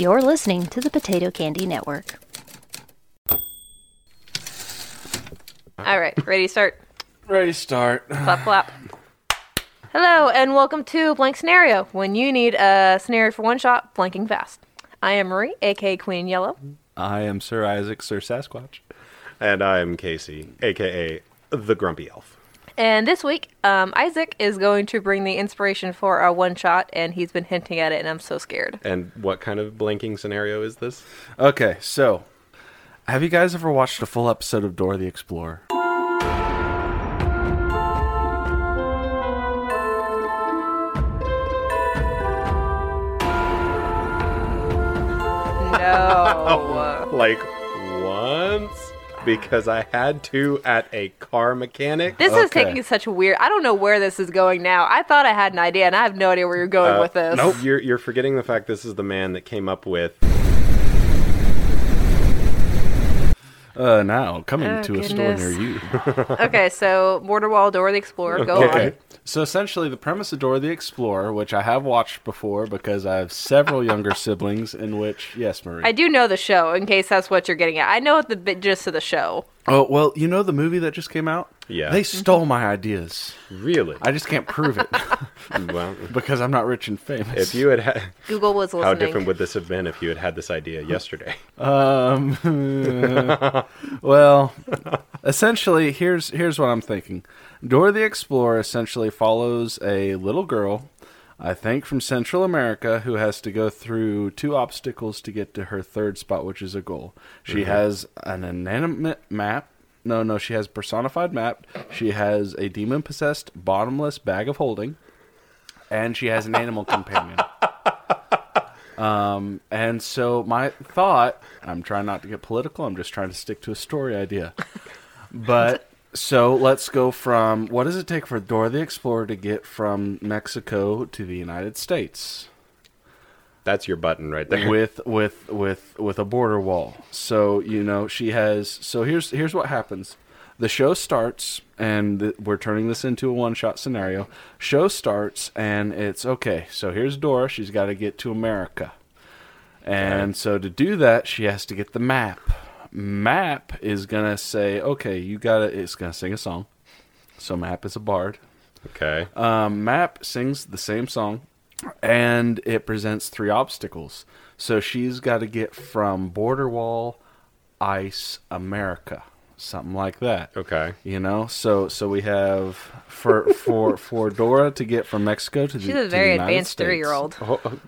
You're listening to the Potato Candy Network. All right, ready to start. Ready, to start. Clap, clap. Hello, and welcome to Blank Scenario, when you need a scenario for one shot, blanking fast. I am Marie, aka Queen Yellow. I am Sir Isaac, Sir Sasquatch. And I'm Casey, aka the Grumpy Elf. And this week, um, Isaac is going to bring the inspiration for our one shot, and he's been hinting at it, and I'm so scared. And what kind of blanking scenario is this? Okay, so have you guys ever watched a full episode of Dora the Explorer? No. Like once? Because I had to at a car mechanic. this is taking such a weird. I don't know where this is going now. I thought I had an idea, and I have no idea where you're going Uh, with this. Nope. You're, you're forgetting the fact this is the man that came up with. Uh, now coming Oh, to a store near you. Okay, so Border Wall, Dora the Explorer, go Okay. on. So essentially, the premise of Dora the Explorer, which I have watched before because I have several younger siblings, in which yes, Marie. I do know the show, in case that's what you're getting at. I know the gist of the show. Oh well, you know the movie that just came out. Yeah. they stole my ideas. Really? I just can't prove it well, because I'm not rich and famous. if you had had. Google was listening. How different would this have been if you had had this idea yesterday? Um. well, essentially, here's here's what I'm thinking. Dora the Explorer essentially follows a little girl, I think from Central America, who has to go through two obstacles to get to her third spot, which is a goal. She has an inanimate map. No, no, she has personified map. She has a demon possessed bottomless bag of holding, and she has an animal companion. Um, and so my thought, I'm trying not to get political. I'm just trying to stick to a story idea. But so let's go from what does it take for Dora the Explorer to get from Mexico to the United States That's your button right there. with with with with a border wall. So you know she has. So here's here's what happens. The show starts, and th- we're turning this into a one-shot scenario. Show starts, and it's okay. So here's Dora. She's got to get to America, and so to do that, she has to get the map. Map is gonna say, okay, you gotta. It's gonna sing a song. So Map is a bard. okay. Um, Map sings the same song, and it presents three obstacles. So she's got to get from border wall, ice, America, something like that. Okay. You know, so so we have for for for Dora to get from Mexico to the United States. She's a very advanced three-year-old. Ho- ho-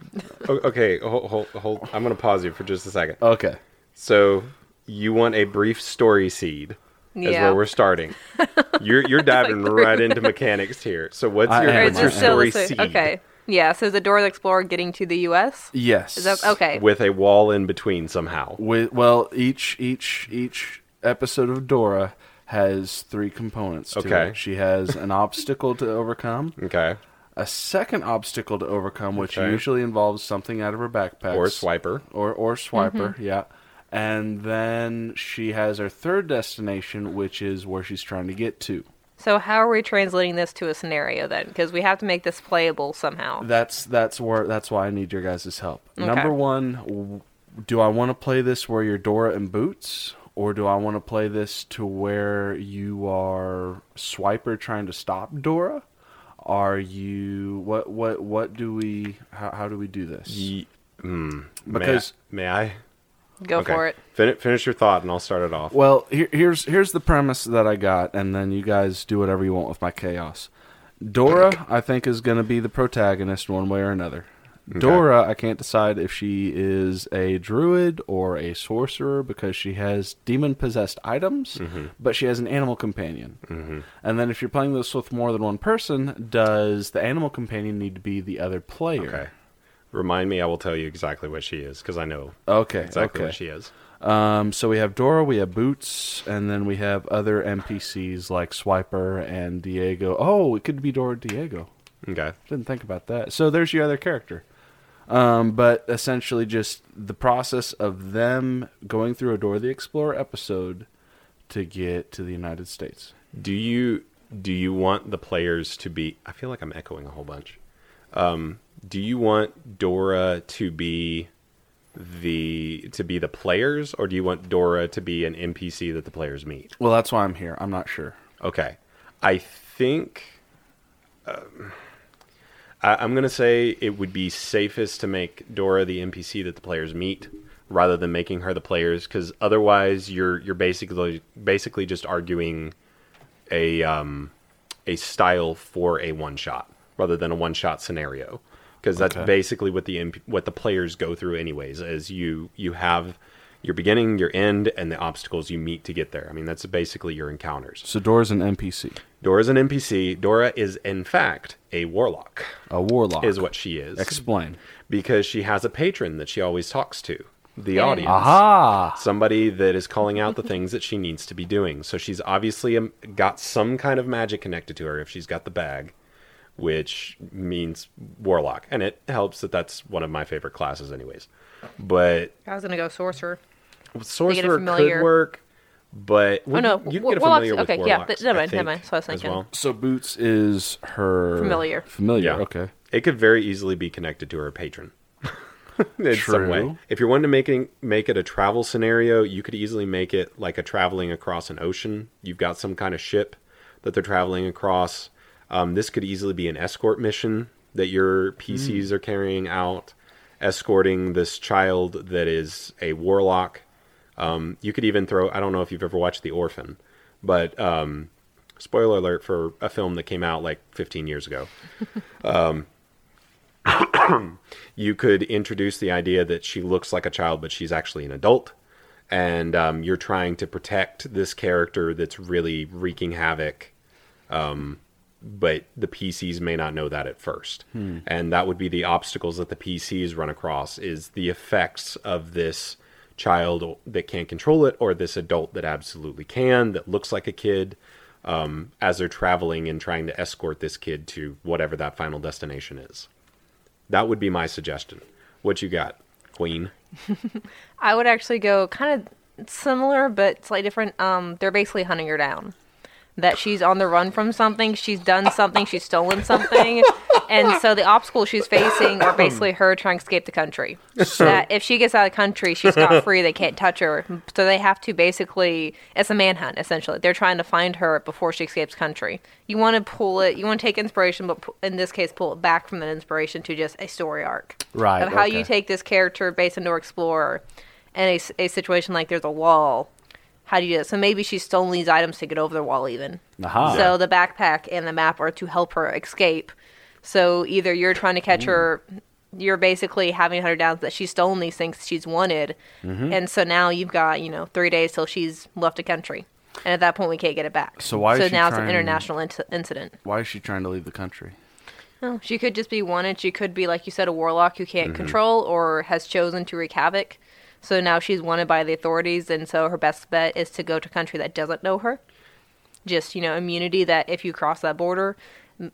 o- okay, hold, hold, hold. I'm going to pause you for just a second. Okay. So you want a brief story seed? Is Yeah. where we're starting. You're you're diving three right into mechanics here. So what's I your, what's your story the seed? Okay. Yeah, so is the Dora the Explorer getting to the U.S.? Yes. Is that okay? With a wall in between somehow. With well, each each each episode of Dora has three components. To Okay. it. She has an obstacle to overcome. Okay. a second obstacle to overcome, which Okay. usually involves something out of her backpack Or swiper. or or swiper, Mm-hmm. yeah. And then she has her third destination, which is where she's trying to get to. So how are we translating this to a scenario then? Because we have to make this playable somehow. That's that's where that's why I need your guys' help. Okay. Number one, do I want to play this where you're Dora and Boots, or do I want to play this to where you are Swiper trying to stop Dora? Are you what what what do we how, how do we do this? Ye- hmm. Because- may I? May I? Go for it. Fin- finish your thought, and I'll start it off. Well, here, here's here's the premise that I got, and then you guys do whatever you want with my chaos. Dora, I think, is going to be the protagonist one way or another. Dora, I can't decide if she is a druid or a sorcerer because she has demon possessed items, but she has an animal companion. Mm-hmm. And then if you're playing this with more than one person, does the animal companion need to be the other player? Okay. Remind me, I will tell you exactly what she is because I know Okay. exactly okay. what she is. Um, so we have Dora, we have Boots, and then we have other NPCs like Swiper and Diego. Oh, it could be Dora Diego. Okay. Didn't think about that. So there's your other character. Um, but essentially, just the process of them going through a Dora the Explorer episode to get to the United States. Do you do you want the players to be? I feel like I'm echoing a whole bunch. Um, do you want Dora to be the to be the players, or do you want Dora to be an NPC that the players meet? Well, that's why I'm here. I'm not sure. Okay, I think um, I, I'm gonna say it would be safest to make Dora the NPC that the players meet, rather than making her the players, because otherwise you're you're basically basically just arguing a um, a style for a one shot rather than a one shot scenario because that's Okay. basically what the MP, what the players go through anyways as you you have your beginning your end and the obstacles you meet to get there i mean that's basically your encounters So Dora's an NPC, dora's an npc dora is in fact a warlock a warlock. is what she is Explain. because she has a patron that she always talks to the Yeah. audience Aha! somebody that is calling out the things that she needs to be doing. So she's obviously um, got some kind of magic connected to her if she's got the bag, which means warlock, and it helps that that's one of my favorite classes, anyways. But I was gonna go sorcerer. sorcerer could work, but Oh no, you can get Warlock's- familiar with okay, yeah, warlocks. th- never I mind, never mind. That's what I was thinking. well. So Boots is her Familiar. Familiar. Yeah. Okay. It could very easily be connected to her patron. in some way. If you're wanting to making make it a travel scenario, you could easily make it like a traveling across an ocean. You've got some kind of ship that they're traveling across. Um, this could easily be an escort mission that your PCs are carrying out, escorting this child that is a warlock. Um, you could even throw. I don't know if you've ever watched The Orphan, but um, spoiler alert for a film that came out like 15 years ago. you could introduce the idea that she looks like a child, but she's actually an adult, and um, you're trying to protect this character that's really wreaking havoc. Um, but the PCs may not know that at first, and that would be the obstacles that the PCs run across: is the effects of this child that can't control it, or this adult that absolutely can, that looks like a kid. Um, as they're traveling and trying to escort this kid to whatever that final destination is. That would be my suggestion. What you got, Queen? I would actually go kind of similar, but slightly different. Um, they're basically hunting her down. That she's on the run from something, she's done something, she's stolen something, and so the obstacles she's facing are basically her trying to escape the country. that if she gets out of the country, she's got free. They can't touch her, so they have to basically. It's a manhunt essentially. They're trying to find her before she escapes country. You want to pull it. You want to take inspiration, but in this case, pull it back from that inspiration to just a story arc Right, of how you take this character based on Door Explorer and a situation like there's a wall. How do you do that? So maybe she's stolen these items to get over the wall, even. Aha. So the backpack and the map are to help her escape. So either you're trying to catch her, you're basically having her down that she's stolen these things she's wanted, Mm-hmm. and so now you've got you know three days till she's left the country, and at that point we can't get it back. So why is So now it's an international inc- incident. Why is she trying to leave the country? Oh, she could just be wanted. She could be, like you said, a warlock who can't control or has chosen to wreak havoc. So now she's wanted by the authorities, and so her best bet is to go to a country that doesn't know her. Just you know, immunity that if you cross that border,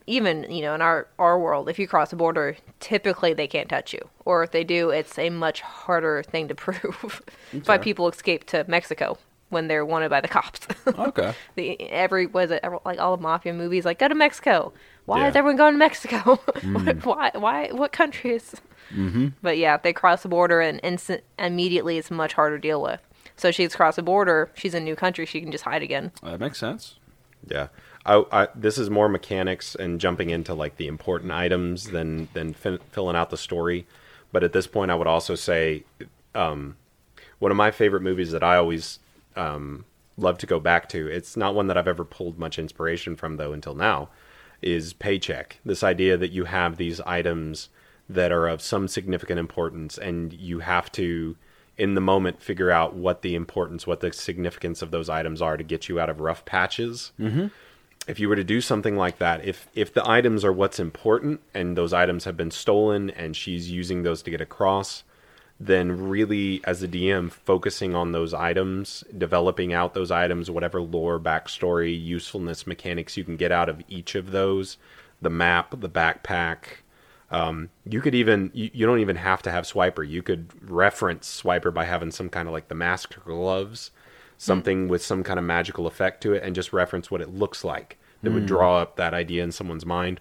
even you know, in our our world, if you cross the border, typically they can't touch you, or if they do, it's a much harder thing to prove. That's why people escape to Mexico when they're wanted by the cops. Okay. the every was it every- like all the mafia movies like go to Mexico. Why Yeah. is everyone going to Mexico? Mm. why why what countries? Mm-hmm. But yeah, they cross the border and instant immediately it's much harder to deal with. So she's crossed the border. She's in a new country. She can just hide again. That makes sense. Yeah, I, I, this is more mechanics and jumping into like the important items than than fin- filling out the story. But at this point, I would also say um, one of my favorite movies that I always um, love to go back to. It's not one that I've ever pulled much inspiration from though until now. Is Paycheck? This idea that you have these items that are of some significant importance, and you have to in the moment figure out what the importance, what the significance of those items are to get you out of rough patches. Mm-hmm. If you were to do something like that, if if the items are what's important and those items have been stolen and she's using those to get across, then really as a DM focusing on those items, developing out those items, whatever lore, backstory, usefulness, mechanics you can get out of each of those, the map, the backpack, um, you could even you, you don't even have to have swiper. You could reference swiper by having some kind of like the mask gloves something with some kind of magical effect to it and just reference what it looks like that would draw up that idea in someone's mind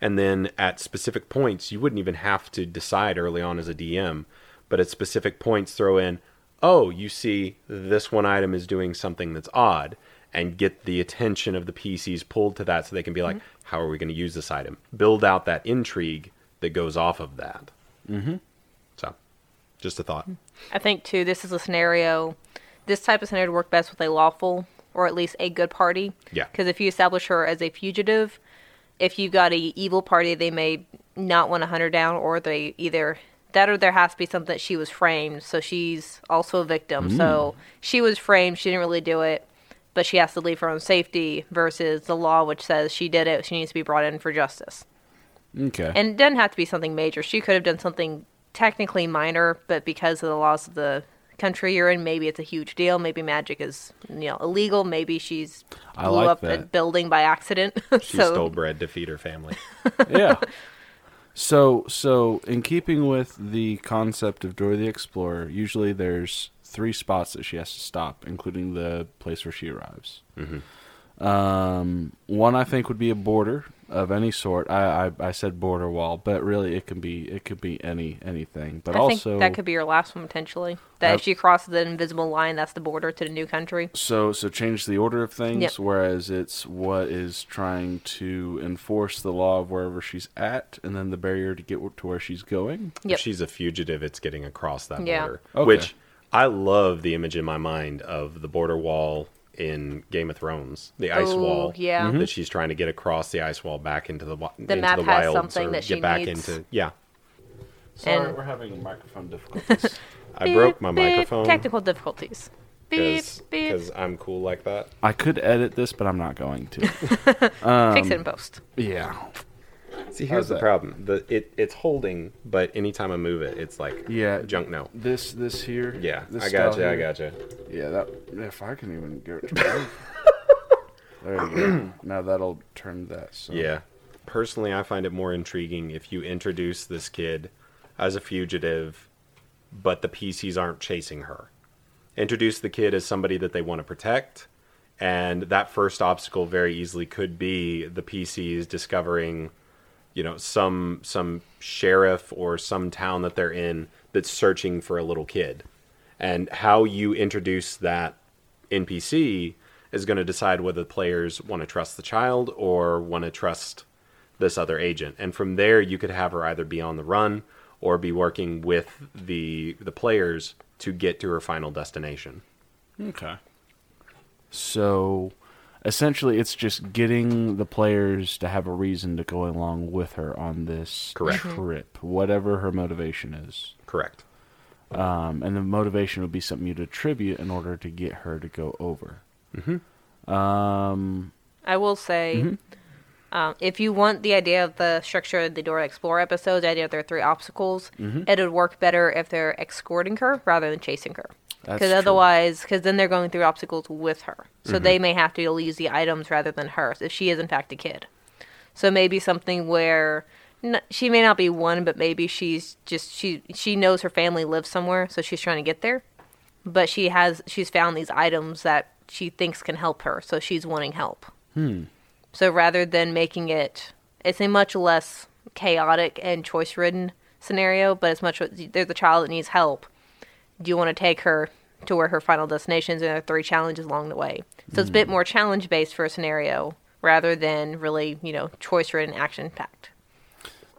and then at specific points you wouldn't even have to decide early on as a dm but but at specific points throw in, oh, you see, this one item is doing something that's odd, and get the attention of the PCs pulled to that so they can be like, how are we going to use this item? Build out that intrigue that goes off of that. Mm-hmm. So, just a thought. I think too. This is a scenario. This type of scenario would work best with a lawful or at least a good party. Yeah. Because if you establish her as a fugitive, if you've got a evil party, they may not want to hunt her down, or they either that or there has to be something that she was framed, so she's also a victim. So hmm. she was framed. She didn't really do it, but she has to leave her own safety. Versus the law, which says she did it. She needs to be brought in for justice. Okay. And it doesn't have to be something major. She could have done something technically minor, but because of the laws of the country you're in, maybe it's a huge deal. Maybe magic is you know illegal. Maybe she's I blew like up a building by accident. She so stole bread to feed her family. yeah. So, so in keeping with the concept of Dora the Explorer, usually there's three spots that she has to stop, including the place where she arrives. Mm-hmm. Um, one I think would be a border of any sort. I, I I said border wall, but really it can be it could be any anything. But I also think that could be your last one potentially. That Uh, if she crosses the invisible line, that's the border to the new country. So so change the order of things, Yep. whereas it's what is trying to enforce the law of wherever she's at, and then the barrier to get to where she's going. Yep. If she's a fugitive, it's getting across that Yeah. border. Okay. Which I love the image in my mind of the border wall in Game of Thrones, the ice Oh, wall. yeah. Mm-hmm. That she's trying to get across the ice wall back into the wa- The into map the has wilds something or that get back needs. into yeah. Sorry, And- we're having microphone difficulties. I broke my Beep, beep, microphone Technical difficulties. Beep, beep. because I'm cool like that. I could edit this, but I'm not going to. Fix it in post. yeah. See, here's the problem. The it it's holding, but anytime I move it, it's like Yeah. junk no. This this here. Yeah, this I got style you. I got you. Yeah, that if I can even get it to there you go. Now that'll turn that. So. Yeah. Personally, I find it more intriguing if you introduce this kid as a fugitive, but the PCs aren't chasing her. Introduce the kid as somebody that they want to protect, and that first obstacle very easily could be the PCs discovering, you know, some some sheriff or some town that they're in that's searching for a little kid. And how you introduce that NPC is going to decide whether the players want to trust the child or want to trust this other agent. And from there, you could have her either be on the run or be working with the the players to get to her final destination. Okay. So, essentially, it's just getting the players to have a reason to go along with her on this Correct. trip, whatever her motivation is. Correct. Um, and the motivation would be something you'd attribute in order to get her to go over. Mm-hmm. Um, I will say, Mm-hmm. um, if you want the idea of the structure of the Dora Explorer episode, the idea of there are three obstacles, Mm-hmm. it would work better if they're escorting her rather than chasing her. Because otherwise, because then they're going through obstacles with her. So Mm-hmm. they may have to use the items rather than hers if she is in fact a kid. So maybe something where n- she may not be one, but maybe she's just she she knows her family lives somewhere, so she's trying to get there. But she has she's found these items that she thinks can help her, so she's wanting help. So rather than making it, it's a much less chaotic and choice ridden scenario, but it's much as there's a child that needs help. Do you want to take her to where her final destination is? And there are three challenges along the way. So it's a bit more challenge based for a scenario rather than really, you know, choice ridden action packed.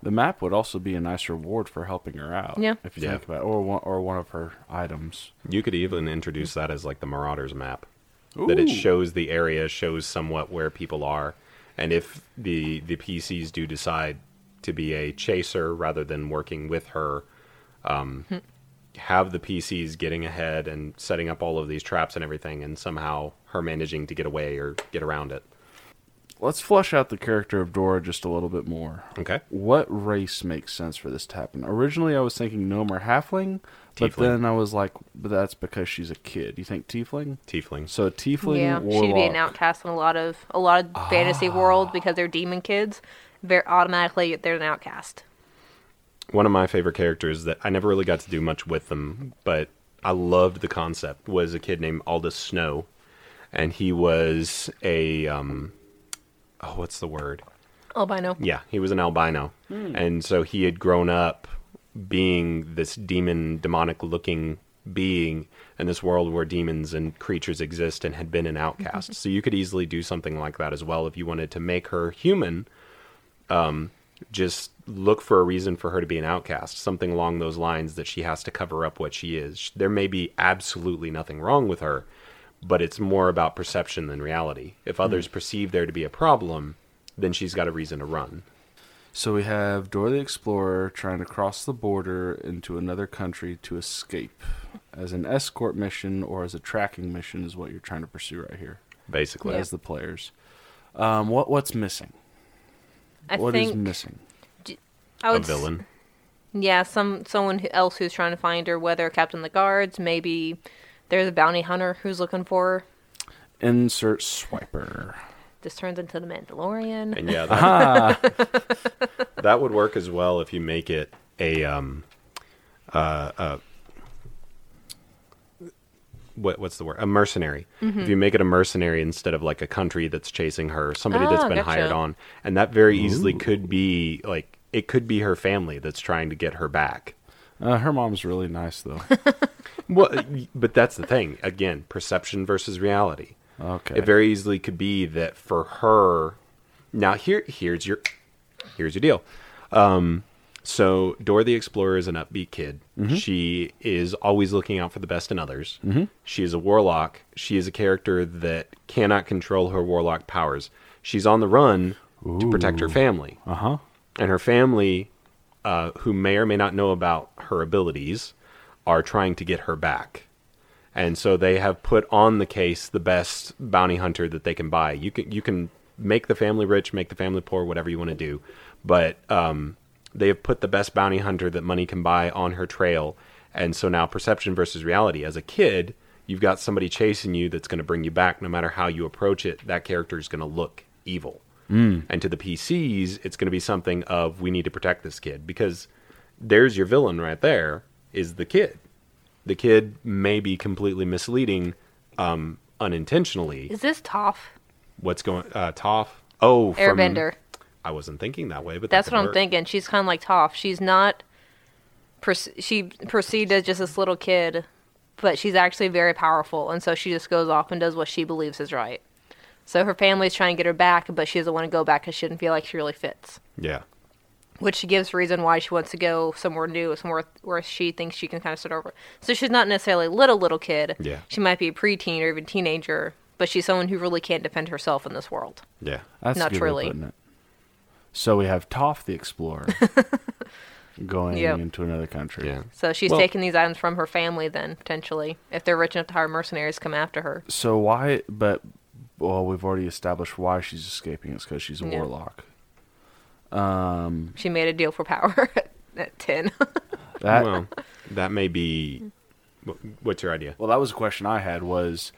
the map would also be a nice reward for helping her out. Yeah. If you Yeah. think about it, or one, or one of her items. You could even introduce that as like the Marauders map. That it shows the area, shows somewhat where people are, and if the the PCs do decide to be a chaser rather than working with her, um, have the PCs getting ahead and setting up all of these traps and everything, and somehow her managing to get away or get around it. Let's flesh out the character of Dora just a little bit more. Okay. What race makes sense for this to happen? Originally, I was thinking gnome or halfling, but Tiefling. then I was like, but that's because she's a kid. You think tiefling? Tieflings. So a tiefling yeah, warlock. she'd be an outcast in a lot of a lot of fantasy ah. world because they're demon kids. They're automatically they're an outcast. One of my favorite characters that I never really got to do much with them, but I loved the concept was a kid named Aldous Snow, and he was a um, oh, what's the word? Albino. Yeah, he was an albino, and so he had grown up being this demon, demonic looking being in this world where demons and creatures exist and had been an outcast. so you could easily do something like that as well if you wanted to make her human. Um, just look for a reason for her to be an outcast, something along those lines that she has to cover up what she is. There may be absolutely nothing wrong with her, but it's more about perception than reality. If others perceive there to be a problem, then she's got a reason to run. So we have Dora the Explorer trying to cross the border into another country to escape. As an escort mission or as a tracking mission is what you're trying to pursue right here Basically, as the players. Um, what what's missing? I What is think missing? I a would s- villain. Yeah, some someone else who's trying to find her, whether Captain the Guards, maybe there's a bounty hunter who's looking for her. Insert swiper. This turns into the Mandalorian. And yeah, that, that would work as well if you make it a um uh uh what what's the word? A mercenary. If you make it a mercenary instead of like a country that's chasing her, somebody that's been gotcha. hired on, and that very easily could be like it could be her family that's trying to get her back. Uh, her mom's really nice though. Well, but that's the thing. Again, perception versus reality. Okay. It very easily could be that for her. Now here, here's your, here's your deal. Um, so Dora the Explorer is an upbeat kid. She is always looking out for the best in others. Mm-hmm. She is a warlock. She is a character that cannot control her warlock powers. She's on the run to protect her family Uh huh. And her family, uh, who may or may not know about her abilities, are trying to get her back. And so they have put on the case the best bounty hunter that they can buy. You can you can make the family rich, make the family poor, whatever you want to do, but um, they have put the best bounty hunter that money can buy on her trail. And so now perception versus reality. As a kid, you've got somebody chasing you that's going to bring you back. No matter how you approach it, that character is going to look evil. And to the PCs, it's going to be something of we need to protect this kid because there's your villain right there is the kid. The kid may be completely misleading um, unintentionally. Is this Toph? What's going uh Toph? Oh, from- Airbender. I wasn't thinking that way, but That's that what could I'm thinking. She's kind of like Toph. She's not. perce- She perceived as just this little kid, but she's actually very powerful, and so she just goes off and does what she believes is right. So her family's trying to get her back, but she doesn't want to go back because she doesn't feel like she really fits. Yeah. Which she gives reason why she wants to go somewhere new, somewhere where she thinks she can kind of start over. So she's not necessarily a little little kid. Yeah. She might be a preteen or even teenager, but she's someone who really can't defend herself in this world. Yeah. That's Not a good way of truly. putting. So we have Toph the Explorer going Yep. into another country. Yeah. So she's Well- taking these items from her family, then potentially, if they're rich enough to hire mercenaries to come after her. So why? But well, we've already established why she's escaping. It's because she's a Yeah. warlock. Um, She made a deal for power at ten. that well, that may be what's your idea? Well, that was a question I had was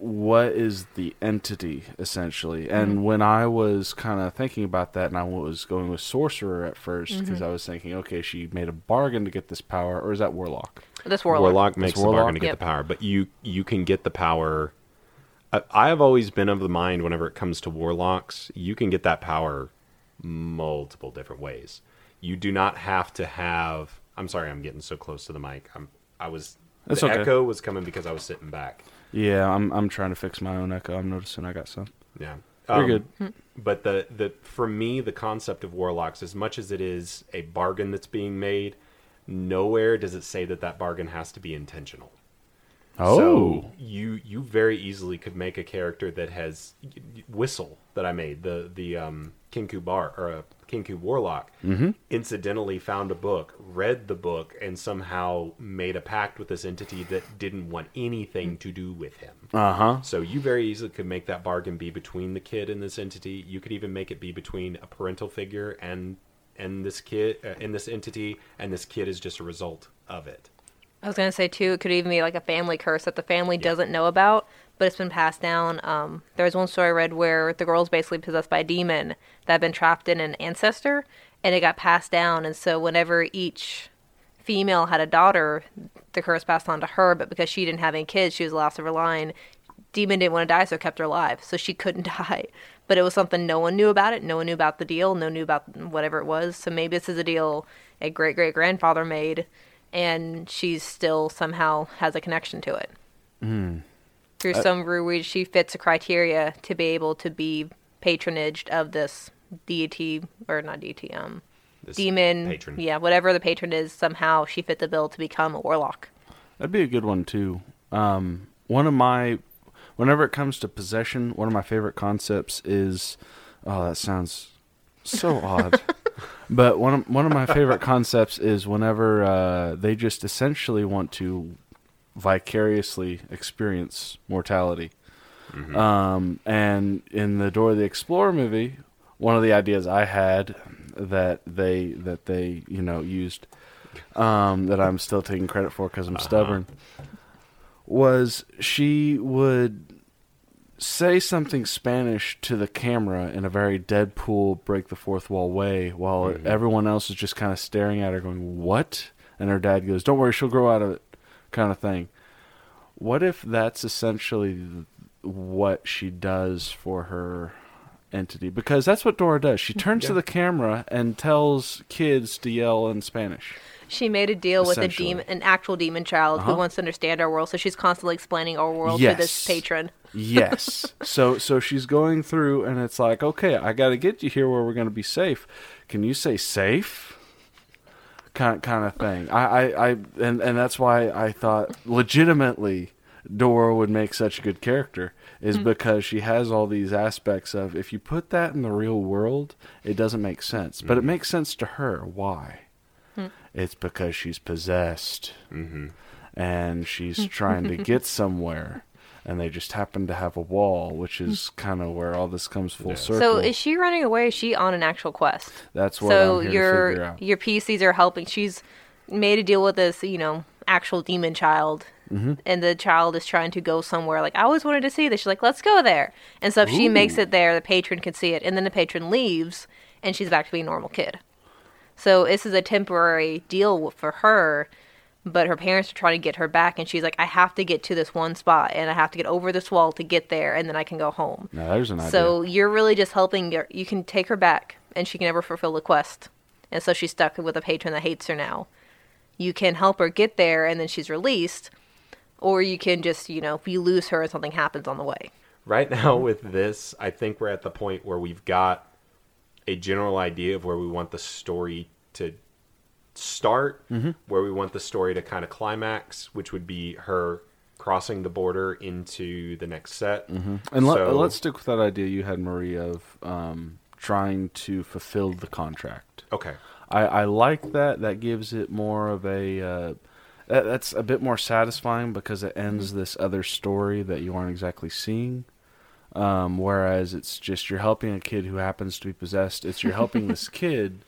what is the entity essentially? And when I was kind of thinking about that and I was going with sorcerer at 1st because I was thinking, okay, she made a bargain to get this power or is that warlock? this warlock. Warlock makes the Warlock? bargain to get Yep. the power, but you you can get the power. I, I have always been of the mind whenever it comes to warlocks, you can get that power multiple different ways. You do not have to have. I'm sorry, I'm getting so close to the mic. I'm. I was. That's the okay. echo was coming because I was sitting back. Yeah, I'm I'm trying to fix my own echo. I'm noticing I got some. Yeah. You're Um, good. But the, the for me the concept of warlocks, as much as it is a bargain that's being made, nowhere does it say that that bargain has to be intentional. Oh. So you you very easily could make a character that has whistle that I made the the um, Kinku bar or a Kinku warlock. Mm-hmm. Incidentally, found a book, read the book, and somehow made a pact with this entity that didn't want anything to do with him. Uh huh. So you very easily could make that bargain be between the kid and this entity. You could even make it be between a parental figure and and this kid uh, and this entity, and this kid is just a result of it. I was gonna say too, it could even be like a family curse that the family doesn't know about, but it's been passed down. Um, there was one story I read where the girl's basically possessed by a demon that had been trapped in an ancestor, and it got passed down. And so whenever each female had a daughter, the curse passed on to her. But because she didn't have any kids, she was the last of her line. demon didn't want to die, so it kept her alive. So she couldn't die. But it was something no one knew about it. No one knew about the deal. No one knew about whatever it was. So maybe this is a deal a great great grandfather made, and she's still somehow has a connection to it. Through some weird, she fits a criteria to be able to be patronaged of this deity or not deity, um, This demon. patron. Yeah, whatever the patron is, somehow she fit the bill to become a warlock. That'd be a good one too. Um, one of my, whenever it comes to possession, one of my favorite concepts is, oh, that sounds so odd. But one of one of my favorite concepts is whenever uh, they just essentially want to vicariously experience mortality. Um, and in the Dora the Explorer movie, one of the ideas I had that they that they you know used um, that I'm still taking credit for because I'm stubborn was she would say something Spanish to the camera in a very Deadpool break the fourth wall way while everyone else is just kind of staring at her going, What? And her dad goes, Don't worry, she'll grow out of it, kind of thing. What if that's essentially what she does for her entity? Because that's what Dora does. She turns to the camera and tells kids to yell in Spanish. She made a deal with a demon, an actual demon child who Uh-huh. wants to understand our world. So she's constantly explaining our world to this patron. Yes. so so she's going through and it's like, okay, I got to get you here where we're going to be safe. Can you say safe? Kind kind of thing. I, I, I and and that's why I thought legitimately Dora would make such a good character is hmm. because she has all these aspects of if you put that in the real world, it doesn't make sense. But it mm-hmm. makes sense to her. Why? Hmm. It's because she's possessed mm-hmm. and she's trying to get somewhere and they just happen to have a wall which is kind of where all this comes full circle So is she running away? Is she on an actual quest? that's what so i'm here your figure out your PCs are helping. She's made a deal with this, you know, actual demon child, Mm-hmm. and the child is trying to go somewhere. Like I always wanted to see this. She's like, let's go there. And so if she makes it there, the patron can see it, and then the patron leaves, and she's back to being a normal kid. So this is a temporary deal for her. But her parents are trying to get her back, and she's like, "I have to get to this one spot, and I have to get over this wall to get there, and then I can go home." now there's an idea So you're really just helping. Your, you can take her back, and she can never fulfill the quest, and so she's stuck with a patron that hates her now. You can help her get there, and then she's released, or you can just, you know, if you lose her and something happens on the way. Right now, with this, I think we're at the point where we've got a general idea of where we want the story to start, where we want the story to kind of climax, which would be her crossing the border into the next set. and let, So- let's stick with that idea you had marie of um, trying to fulfill the contract. Okay. I, I like that. That gives it more of a uh, that, that's a bit more satisfying because it ends this other story that you aren't exactly seeing. Um, whereas it's just you're helping a kid who happens to be possessed. It's you're helping this kid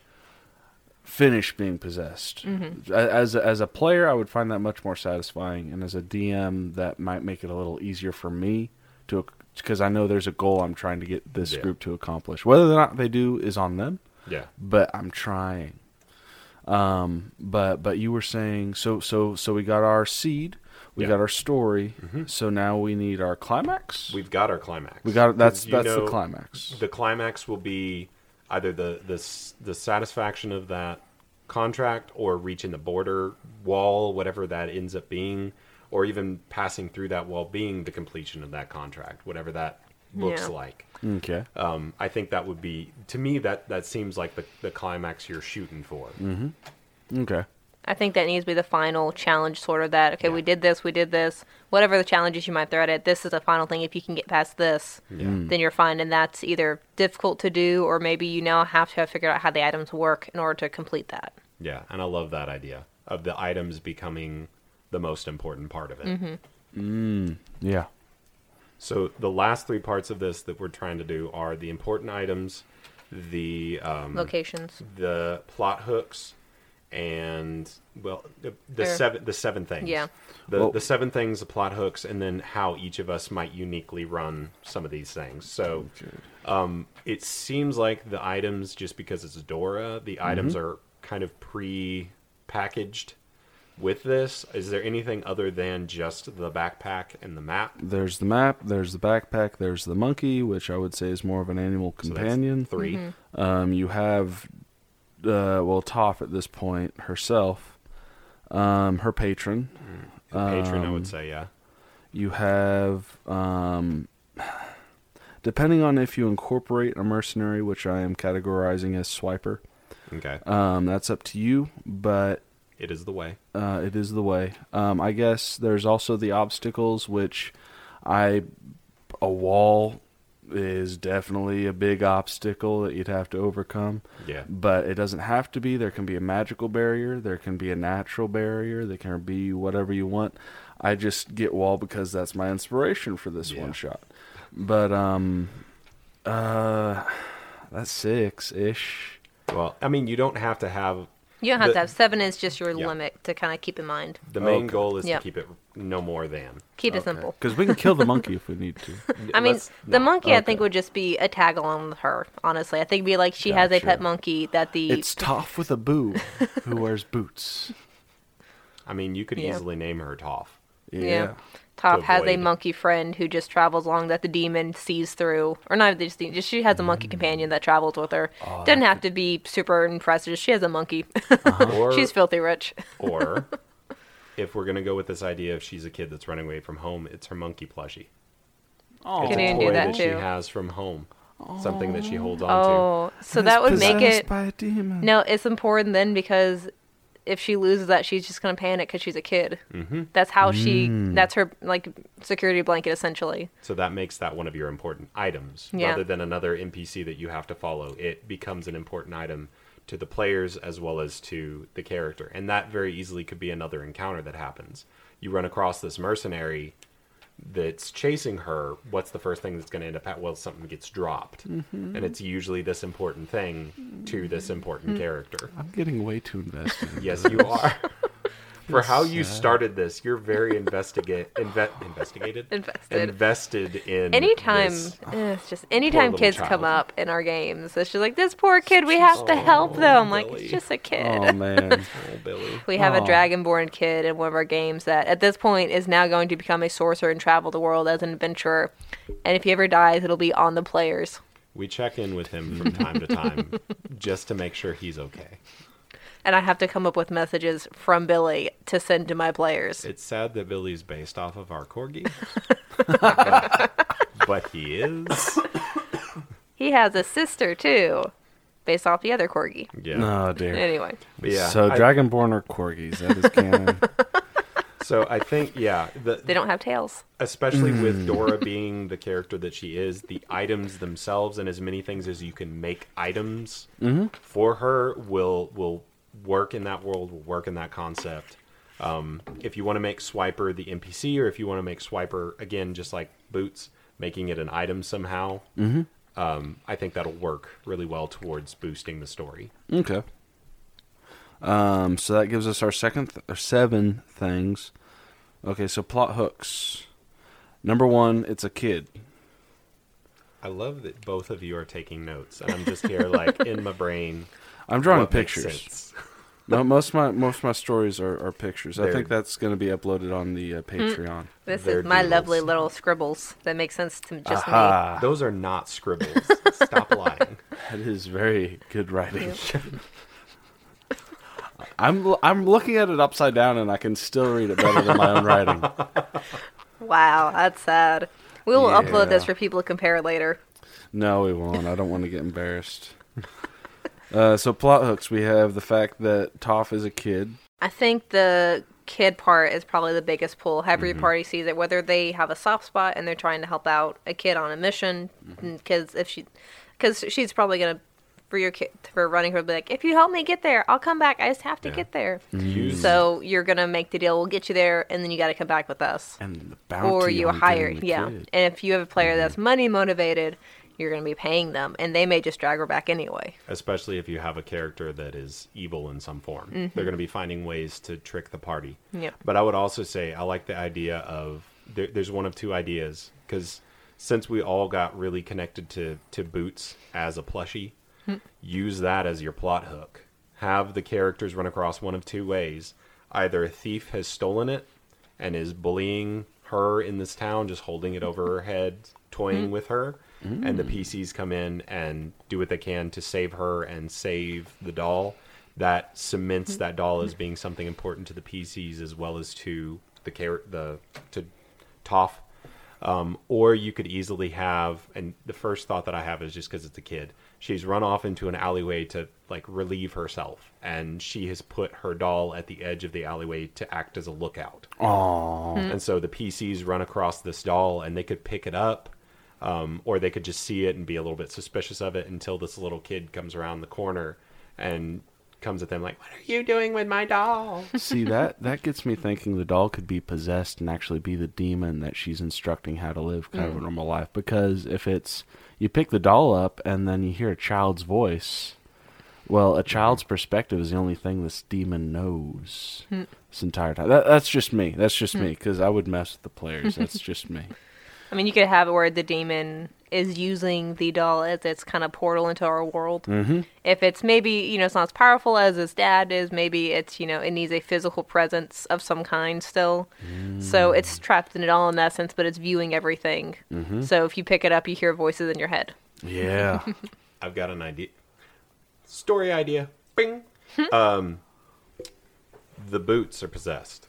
finish being possessed A- as a, as a player i would find that much more satisfying and as a dm that might make it a little easier for me to because i know there's a goal i'm trying to get this Yeah. group to accomplish whether or not they do is on them Yeah. but I'm trying. Um, but but you were saying so so so we got our seed, we Yeah. Mm-hmm. got our story. So now we need our climax. We've got our climax. we got that's that's know, the climax. The climax will be either the, the the satisfaction of that contract or reaching the border wall, whatever that ends up being, or even passing through that wall being the completion of that contract, whatever that looks Yeah. like. Okay. Um, I think that would be to me that that seems like the, the climax you're shooting for. Mm-hmm. Okay. I think that needs to be the final challenge, sort of that. Okay, we did this, we did this. Whatever the challenges you might throw at it, this is the final thing. If you can get past this, mm. then you're fine. And that's either difficult to do, or maybe you now have to have figured out how the items work in order to complete that. Yeah, and I love that idea of the items becoming the most important part of it. Mm-hmm. Mm. Yeah. So the last three parts of this that we're trying to do are the important items, the um, Locations. the plot hooks, and well, the, the Sure. seven the seven things. Yeah. The Well- the seven things, the plot hooks, and then how each of us might uniquely run some of these things. So, um, it seems like the items, just because it's Dora, the items Mm-hmm. are kind of pre-packaged. with this? Is there anything other than just the backpack and the map? There's the map. There's the backpack. There's the monkey, which I would say is more of an animal So that's companion. 3 Um, you have, uh, well, Toph at this point herself, um, her patron. Patron, I Um, would say, yeah. You have, um, depending on if you incorporate a mercenary, which I am categorizing as swiper, Okay, um, that's up to you. But it is the way. uh, it is the way. Um, I guess there's also the obstacles, which I a wall is definitely a big obstacle that you'd have to overcome. Yeah. But it doesn't have to be. There can be a magical barrier. There can be a natural barrier. There can be whatever you want. I just get wall because that's my inspiration for this Yeah. one shot. But um, uh, that's six ish. Well, I mean, you don't have to have You don't have The- to have seven is just your Yeah. limit to kind of keep in mind. the main Okay. goal is Yep. to keep it no more than. Keep it simple. Because we can kill the monkey if we need to. I mean, Let's the not. monkey I think would just be a tag along with her. Honestly, I think it'd be like she has a Gotcha. pet monkey that the It's Toph with a boo who wears boots. I mean, you could Yeah. easily name her Toph. Yeah. Yeah. Toph has a monkey friend who just travels along that the demon sees through, or not just, the- just she has a monkey hmm. companion that travels with her. Oh, Doesn't have to be super impressive. She has a monkey. Uh-huh. Or, She's filthy rich. or if we're gonna go with this idea of she's a kid that's running away from home, it's her monkey plushie. Oh, It's Can a even do toy that that, she has from home. Something that she holds on to. Oh, so that would make it. By a demon. No, it's important then because if she loses that, she's just gonna panic because she's a kid. Mm-hmm. That's how she. Mm. That's her like security blanket essentially. So that makes that one of your important items. Yeah. Rather than another NPC that you have to follow, it becomes an important item to the players as well as to the character. And that very easily could be another encounter that happens. You run across this mercenary that's chasing her. What's the first thing that's going to end up at? Well, something gets dropped. Mm-hmm. And it's usually this important thing to this important Mm-hmm. character. I'm getting way too invested. Yes, you are. For how you started this, you're very investigate inve- investigated Invested. invested in Anytime, this. eh, it's just anytime kids child. come up in our games, it's just like this poor kid. We have to help them. Like it's just a kid. Oh man. Oh, Billy. We have a Aw. dragonborn kid in one of our games that at this point is now going to become a sorcerer and travel the world as an adventurer. And if he ever dies, it'll be on the players. We check in with him from time to time just to make sure he's okay. And I have to come up with messages from Billy to send to my players. It's sad that Billy's based off of our corgi, but, but he is. He has a sister too, based off the other corgi. Yeah. Oh dear. Anyway, But yeah. so I- Dragonborn are corgis. That is canon. so I think yeah, the, they don't have tails. especially with mm. Dora being the character that she is, the items themselves and as many things as you can make items mm-hmm. for her will will work in that world, will work in that concept. Um, if you want to make Swiper the NPC, or if you want to make Swiper again, just like Boots, making it an item somehow, um, I think that'll work really well towards boosting the story. okay. Um. So that gives us our second, th- or seven things. Okay. So plot hooks. Number one, it's a kid. I love that both of you are taking notes, and I'm just here like in my brain. I'm drawing what pictures. No, most of my most of my stories are, are pictures. I They're- think that's going to be uploaded on the uh, Patreon. This They're is my doodles. lovely little scribbles that make sense to just me. Those are not scribbles. Stop lying. That is very good writing. I'm I'm looking at it upside down and I can still read it better than my own writing. Wow, that's sad. We will upload this for people to compare later. No, we won't. I don't want to get embarrassed. Uh, so plot hooks. We have the fact that Toph is a kid. I think the kid part is probably the biggest pull. Every Mm-hmm. party sees it, whether they have a soft spot and they're trying to help out a kid on a mission. Mm-hmm. Because if she, because she's probably gonna for your kid for running her, be like, if you help me get there, I'll come back. I just have to Yeah. get there. Use So you're gonna make the deal. We'll get you there, and then you got to come back with us, And the bounty or you on hire. Yeah, kid. Mm-hmm. and if you have a player that's money motivated, you're gonna be paying them, and they may just drag her back anyway. especially if you have a character that is evil in some form. Mm-hmm. They're going to be finding ways to trick the party. Yep. But I would also say I like the idea of there, there's one of two ideas because since we all got really connected to to Boots as a plushie, use that as your plot hook. Have the characters run across one of two ways. either a thief has stolen it and is bullying her in this town, just holding it over her head, toying with her, and the PCs come in and do what they can to save her and save the doll. That cements that doll as being something important to the PCs as well as to the char- the to Toph. Um, or you could easily have, and the first thought that I have is just because it's a kid. She's run off into an alleyway to like relieve herself, and she has put her doll at the edge of the alleyway to act as a lookout. Aww. And so the PCs run across this doll, and they could pick it up, um, or they could just see it and be a little bit suspicious of it until this little kid comes around the corner and comes at them like, "What are you doing with my doll?" See that that gets me thinking the doll could be possessed and actually be the demon that she's instructing how to live kind of a mm. normal life. Because if it's you pick the doll up and then you hear a child's voice, well, a child's perspective is the only thing this demon knows hmm. this entire time. That, that's just me. That's just hmm. me because I would mess with the players. That's just me. I mean, you could have it where the demon is using the doll as its kind of portal into our world. Mm-hmm. If it's maybe, you know, it's not as powerful as its dad is, maybe it's, you know, it needs a physical presence of some kind still. So it's trapped in it all in essence, but it's viewing everything. So if you pick it up, you hear voices in your head. Yeah. I've got an idea. Story idea. Bing. um, the boots are possessed.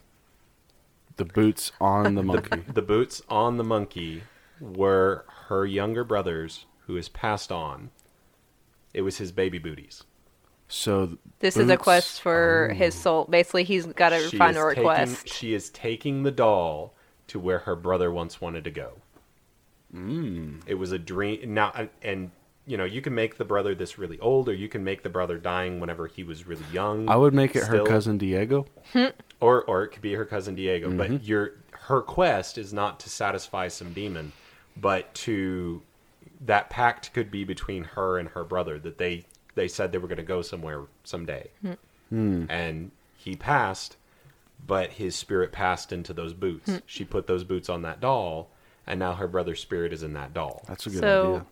The boots on the monkey. The boots on the monkey were her younger brother's, who has passed on. It was his baby booties. So th- This is a boots- quest for his soul. Basically, he's got to She find is a taking- request. she is taking the doll to where her brother once wanted to go. Mm. It was a dream. Now, and- and you know, you can make the brother this really old, or you can make the brother dying whenever he was really young. I would make it her cousin Diego. or or it could be her cousin Diego. Mm-hmm. But your her quest is not to satisfy some demon, but to that pact could be between her and her brother that they they said they were going to go somewhere someday, Hmm. and he passed, but his spirit passed into those boots. Hmm. She put those boots on that doll, and now her brother's spirit is in that doll. That's a good So, idea.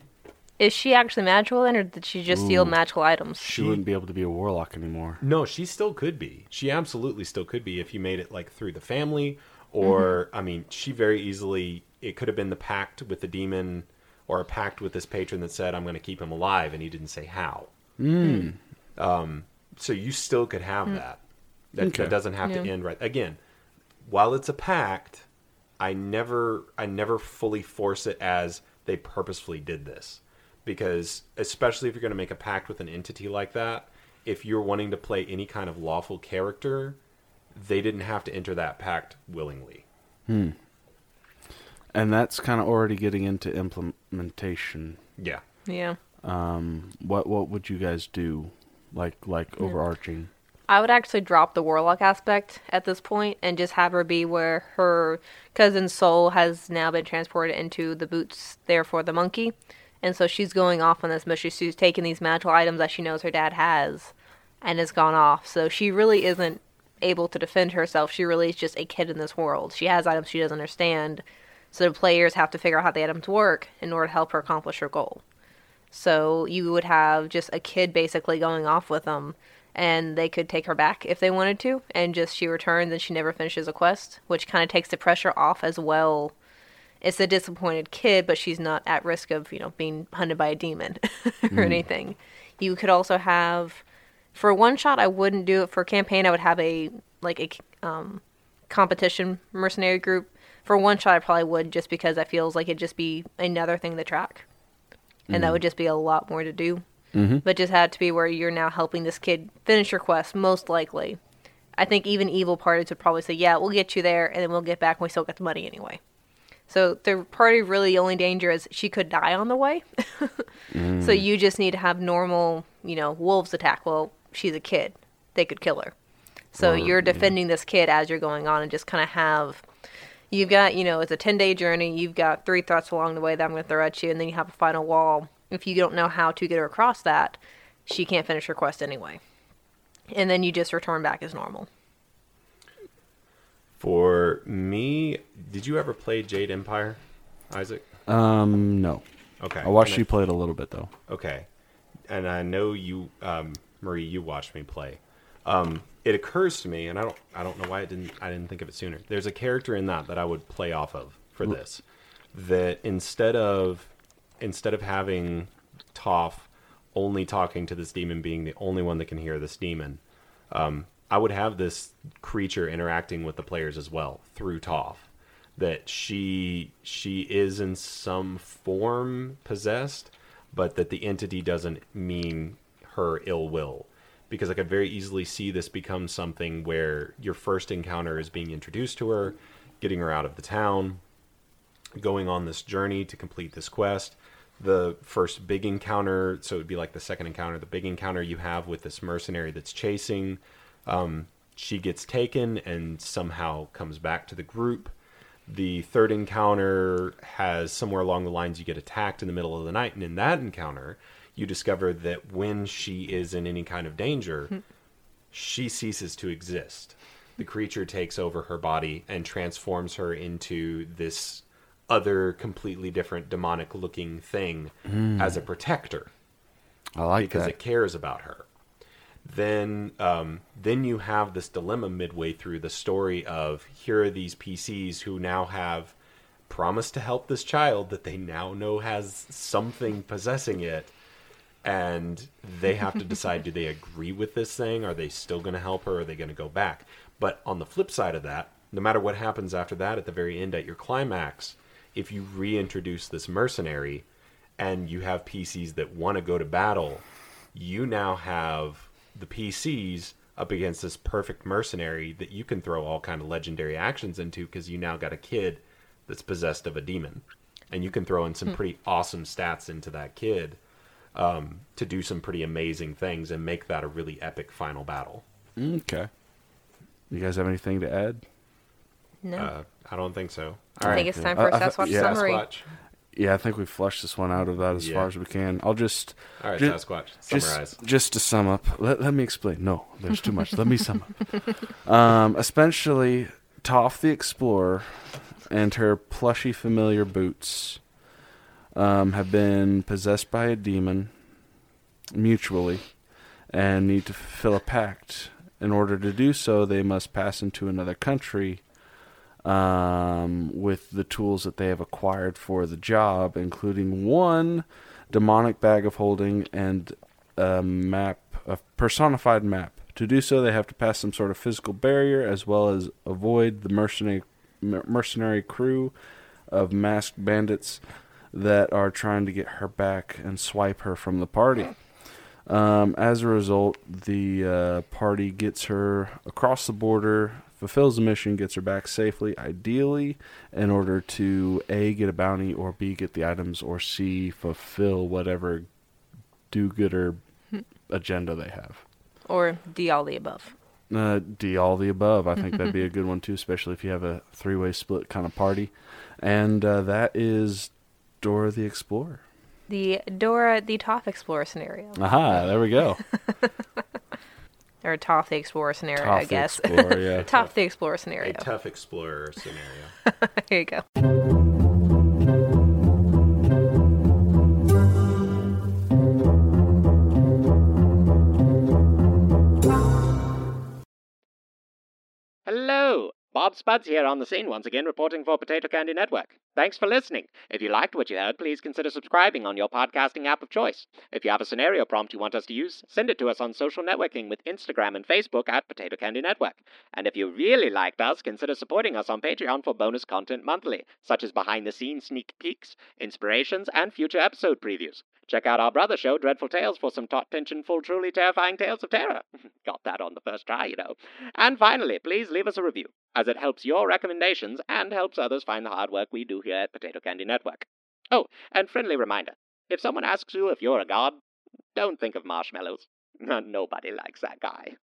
Is she actually magical then, or did she just steal magical items? She wouldn't be able to be a warlock anymore. No, she still could be. She absolutely still could be if you made it like through the family, or mm-hmm. I mean, she very easily. It could have been the pact with the demon, or a pact with this patron that said, "I'm going to keep him alive," and he didn't say how. Mm. Um, so you still could have mm. that. That, Okay. that doesn't have to Yeah. end right. Again, while it's a pact, I never, I never fully force it as they purposefully did this, because especially if you're going to make a pact with an entity like that, if you're wanting to play any kind of lawful character, they didn't have to enter that pact willingly. Hmm. And that's kind of already getting into implementation. Yeah. Yeah. Um, what what would you guys do? Like like overarching. I would actually drop the warlock aspect at this point and just have her be where her cousin's soul has now been transported into the boots there for the monkey. And so she's going off on this mission. She's taking these magical items that she knows her dad has and has gone off. So she really isn't able to defend herself. She really is just a kid in this world. She has items she doesn't understand. So the players have to figure out how the items work in order to help her accomplish her goal. So you would have just a kid basically going off with them, and they could take her back if they wanted to, and just she returns and she never finishes a quest, which kind of takes the pressure off as well. It's a disappointed kid, but she's not at risk of you know being hunted by a demon or hmm. anything. You could also have, for one shot, I wouldn't do it. For a campaign, I would have a like a um, competition mercenary group. For one shot, I probably would just because I feels like it'd just be another thing to track and that hmm. would just be a lot more to do. Mm-hmm. But just had to be where you're now helping this kid finish your quest, most likely. I think even evil parties would probably say, "Yeah, we'll get you there, and then we'll get back, and we still get the money anyway." So the party really only danger is she could die on the way. So mm. you just need to have normal, you know, wolves attack. Well, she's a kid; they could kill her. So you're defending this kid as you're going on, and just kind of have you've got you know it's a 10 day journey. You've got three threats along the way that i'm going to throw at you and then you have a final wall. If you don't know how to get her across that she can't finish her quest anyway. And then you just return back as normal For me, did you ever play Jade Empire, Isaac? Um, no. Okay. I watched you play it a little bit though. Okay. And I know you, um, Marie, you watched me play. Um, it occurs to me, and I don't I don't know why it didn't I didn't think of it sooner. There's a character in that that I would play off of for this. That instead of instead of having Toph only talking to this demon being the only one that can hear this demon, um, I would have this creature interacting with the players as well through Toph. That she she is in some form possessed, but that the entity doesn't mean her ill will. Because I could very easily see this become something where your first encounter is being introduced to her, getting her out of the town, going on this journey to complete this quest. The first big encounter, so it would be like the second encounter, the big encounter you have with this mercenary that's chasing. Um, she gets taken and somehow comes back to the group. The third encounter has somewhere along the lines you get attacked in the middle of the night, and in that encounter, you discover that when she is in any kind of danger, she ceases to exist. The creature takes over her body and transforms her into this other completely different demonic looking thing as a protector I like because that. it cares about her. Then, um, then you have this dilemma midway through the story of here are these PCs who now have promised to help this child that they now know has something possessing it, and they have to decide: do they agree with this thing? Are they still going to help her? Or are they going to go back? But on the flip side of that, no matter what happens after that, at the very end, at your climax, if you reintroduce this mercenary and you have PCs that want to go to battle, you now have the PCs up against this perfect mercenary that you can throw all kind of legendary actions into because you now got a kid that's possessed of a demon, and you can throw in some pretty awesome stats into that kid um, to do some pretty amazing things and make that a really epic final battle. Okay. You guys have anything to add? No. Uh, I don't think so. I think it's time for Uh, a I th- Sasquatch yeah. summary. Sasquatch. Yeah, I think we flushed this one out of that as Yeah. far as we can. I'll just. All right, ju- Sasquatch. Just, Summarize. just to sum up, let, let me explain. No, there's too much. let me sum up. Um, essentially, Toph the Explorer and her plushy familiar boots um, have been possessed by a demon mutually and need to fulfill a pact. In order to do so, they must pass into another country um, with the tools that they have acquired for the job, including one demonic bag of holding and a map, a personified map. To do so, they have to pass some sort of physical barrier, as well as avoid the mercenary mercenary crew of masked bandits that are trying to get her back and swipe her from the party. Um, as a result, the uh, party gets her across the border, fulfills the mission, gets her back safely, ideally, in order to A, get a bounty, or B, get the items, or C, fulfill whatever do gooder agenda they have. Or D all the above. Uh, D, all the above. I think that'd be a good one too, especially if you have a three way split kind of party. And uh, that is Dora the Explorer. The Dora the Toph Explorer scenario. Aha, there we go. Or Toph the Explorer scenario, I Toph the guess. Explorer, yeah. Toph the Explorer A scenario. tough explorer scenario. Here you go. Bob Spuds here on the scene once again, reporting for Potato Candy Network. Thanks for listening. If you liked what you heard, please consider subscribing on your podcasting app of choice. If you have a scenario prompt you want us to use, send it to us on social networking with Instagram and Facebook at Potato Candy Network. And if you really liked us, consider supporting us on Patreon for bonus content monthly, such as behind the scenes sneak peeks, inspirations, and future episode previews. Check out our brother show, Dreadful Tales, for some taut tension, full, truly terrifying tales of terror. Got that on the first try, you know. And finally, please leave us a review, as it helps your recommendations and helps others find the hard work we do here at Potato Candy Network. Oh, and friendly reminder if someone asks you if you're a god, don't think of marshmallows. Nobody likes that guy.